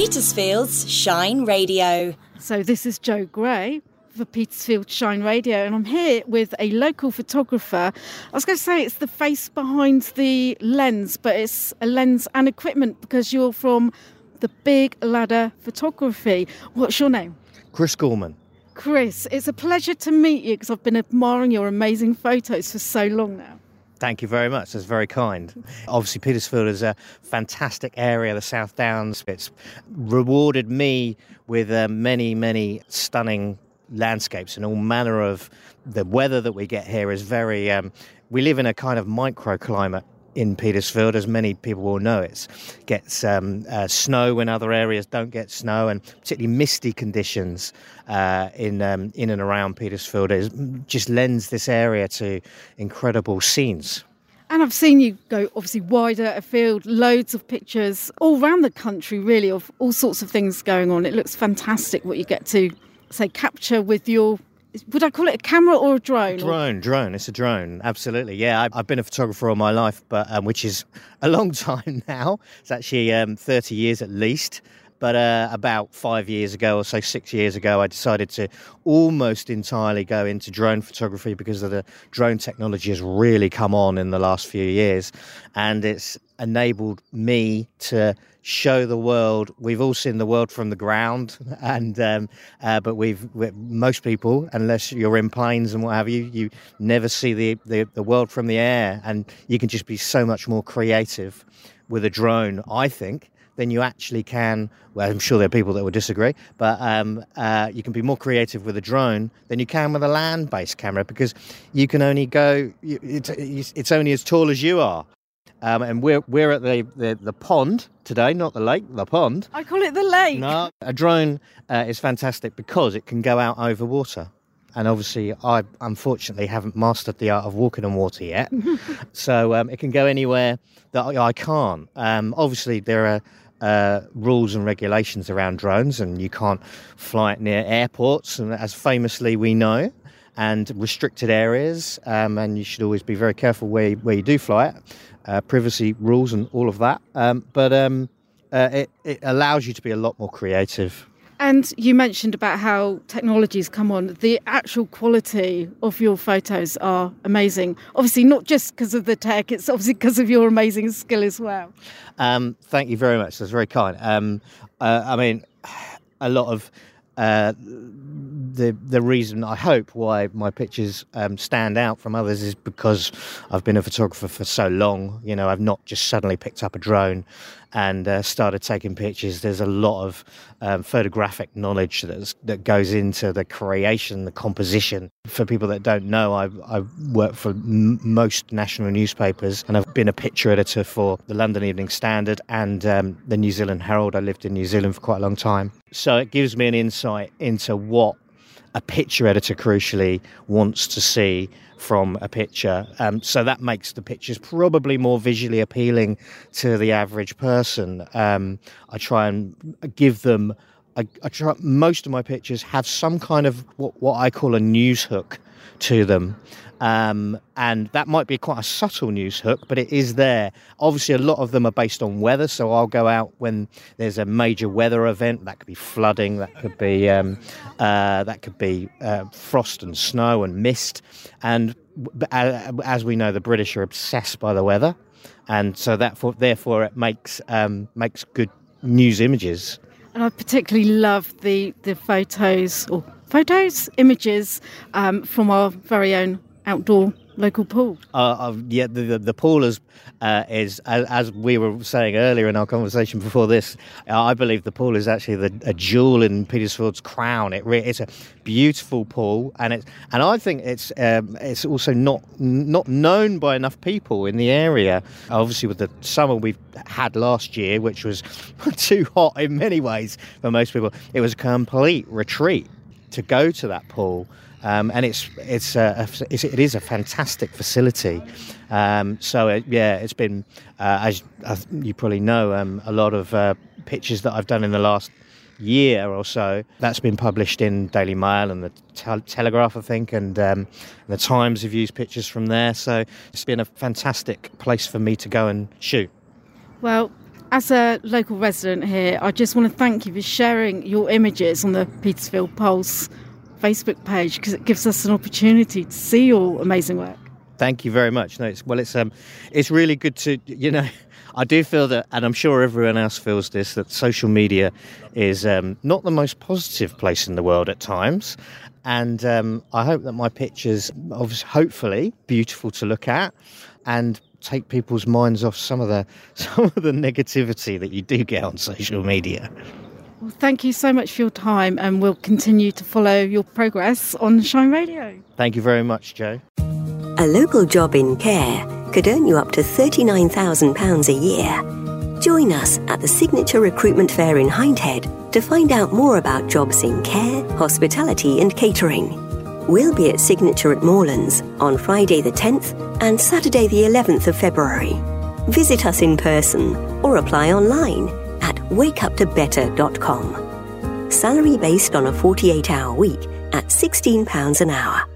Petersfield's Shine Radio. So, this is Joe Gray for Petersfield Shine Radio, and I'm here with a local photographer. I was going to say it's the face behind the lens, but it's a lens and equipment because you're from the Big Ladder Photography. What's your name? Chris Gorman. Chris, it's a pleasure to meet you because I've been admiring your amazing photos for so long now. Thank you very much. That's very kind. Obviously, Petersfield is a fantastic area, the South Downs. It's rewarded me with uh, many, many stunning landscapes and all manner of the weather that we get here is very. Um, we live in a kind of microclimate in Petersfield, as many people will know. It gets um, uh, snow when other areas don't get snow, and particularly misty conditions uh, in um, in and around Petersfield. Just lends this area to incredible scenes. And I've seen you go obviously wider afield, loads of pictures all around the country, really, of all sorts of things going on. It looks fantastic what you get to say capture with your would I call it a camera or a drone? Drone, drone. It's a drone. Absolutely. Yeah, I've been a photographer all my life, but um, which is a long time now. It's actually um, 30 years at least. But uh, about five years ago, or so six years ago, I decided to almost entirely go into drone photography because of the drone technology has really come on in the last few years, and it's enabled me to show the world. We've all seen the world from the ground, and um, uh, but we've most people, unless you're in planes and what have you, you never see the, the the world from the air, and you can just be so much more creative with a drone. I think than you actually can. Well, I'm sure there are people that would disagree, but um, uh, you can be more creative with a drone than you can with a land-based camera because you can only go. It's, it's only as tall as you are. Um, and we're we're at the, the, the, pond today, not the lake, the pond. I call it the lake. No, a drone uh, is fantastic because it can go out over water. And obviously, I unfortunately haven't mastered the art of walking on water yet. so um, it can go anywhere that I, I can't. Um, obviously, there are uh, rules and regulations around drones, and you can't fly it near airports, and as famously we know, and restricted areas. Um, and you should always be very careful where, where you do fly it uh, privacy rules and all of that. Um, but um, uh, it, it allows you to be a lot more creative. And you mentioned about how technologies come on. The actual quality of your photos are amazing. Obviously, not just because of the tech, it's obviously because of your amazing skill as well. Um, thank you very much. That's very kind. Um, uh, I mean, a lot of uh, the the reason I hope why my pictures um, stand out from others is because I've been a photographer for so long. You know, I've not just suddenly picked up a drone and uh, started taking pictures. There's a lot of um, photographic knowledge that's, that goes into the creation, the composition. For people that don't know, I've, I've worked for m- most national newspapers and I've been a picture editor for the London Evening Standard and um, the New Zealand Herald. I lived in New Zealand for quite a long time. So it gives me an insight into what a picture editor crucially wants to see from a picture. Um, so that makes the pictures probably more visually appealing to the average person. Um, I try and give them. I, I, try. Most of my pictures have some kind of what, what I call a news hook to them. Um, and that might be quite a subtle news hook, but it is there. Obviously, a lot of them are based on weather, so I'll go out when there's a major weather event. That could be flooding, that could be um, uh, that could be uh, frost and snow and mist. And uh, as we know, the British are obsessed by the weather, and so that therefore it makes um, makes good news images. And I particularly love the the photos or photos, images um, from our very own outdoor local pool. Uh, yeah, the, the, the, pool is, uh, is as, as, we were saying earlier in our conversation before this, uh, I believe the pool is actually the, a jewel in Petersfield's crown. It re- it's a beautiful pool, and it's and I think it's um, it's also not not known by enough people in the area. Obviously, with the summer we've had last year, which was too hot in many ways for most people, it was a complete retreat to go to that pool. Um, and it's it's, a, it's, it is a fantastic facility. Um, so it, yeah, it's been uh, as, as, you probably know um, a lot of uh, pictures that I've done in the last year or so. That's been published in Daily Mail and the Te- Telegraph, I think, and um, the Times have used pictures from there. So it's been a fantastic place for me to go and shoot. Well, as a local resident here, I just want to thank you for sharing your images on the Petersfield Pulse Facebook page because it gives us an opportunity to see your amazing work. Thank you very much. No, it's, well, it's um, it's really good to you know. I do feel that, and I'm sure everyone else feels this, that social media is um, not the most positive place in the world at times. And um, I hope that my pictures, obviously, hopefully, beautiful to look at, and take people's minds off some of the some of the negativity that you do get on social media. Well, thank you so much for your time, and we'll continue to follow your progress on Shine Radio. Thank you very much, Joe. A local job in care could earn you up to £39,000 a year. Join us at the Signature Recruitment Fair in Hindhead to find out more about jobs in care, hospitality, and catering. We'll be at Signature at Moorlands on Friday the 10th and Saturday the 11th of February. Visit us in person or apply online at wakeuptobetter.com. Salary based on a 48 hour week at £16 an hour.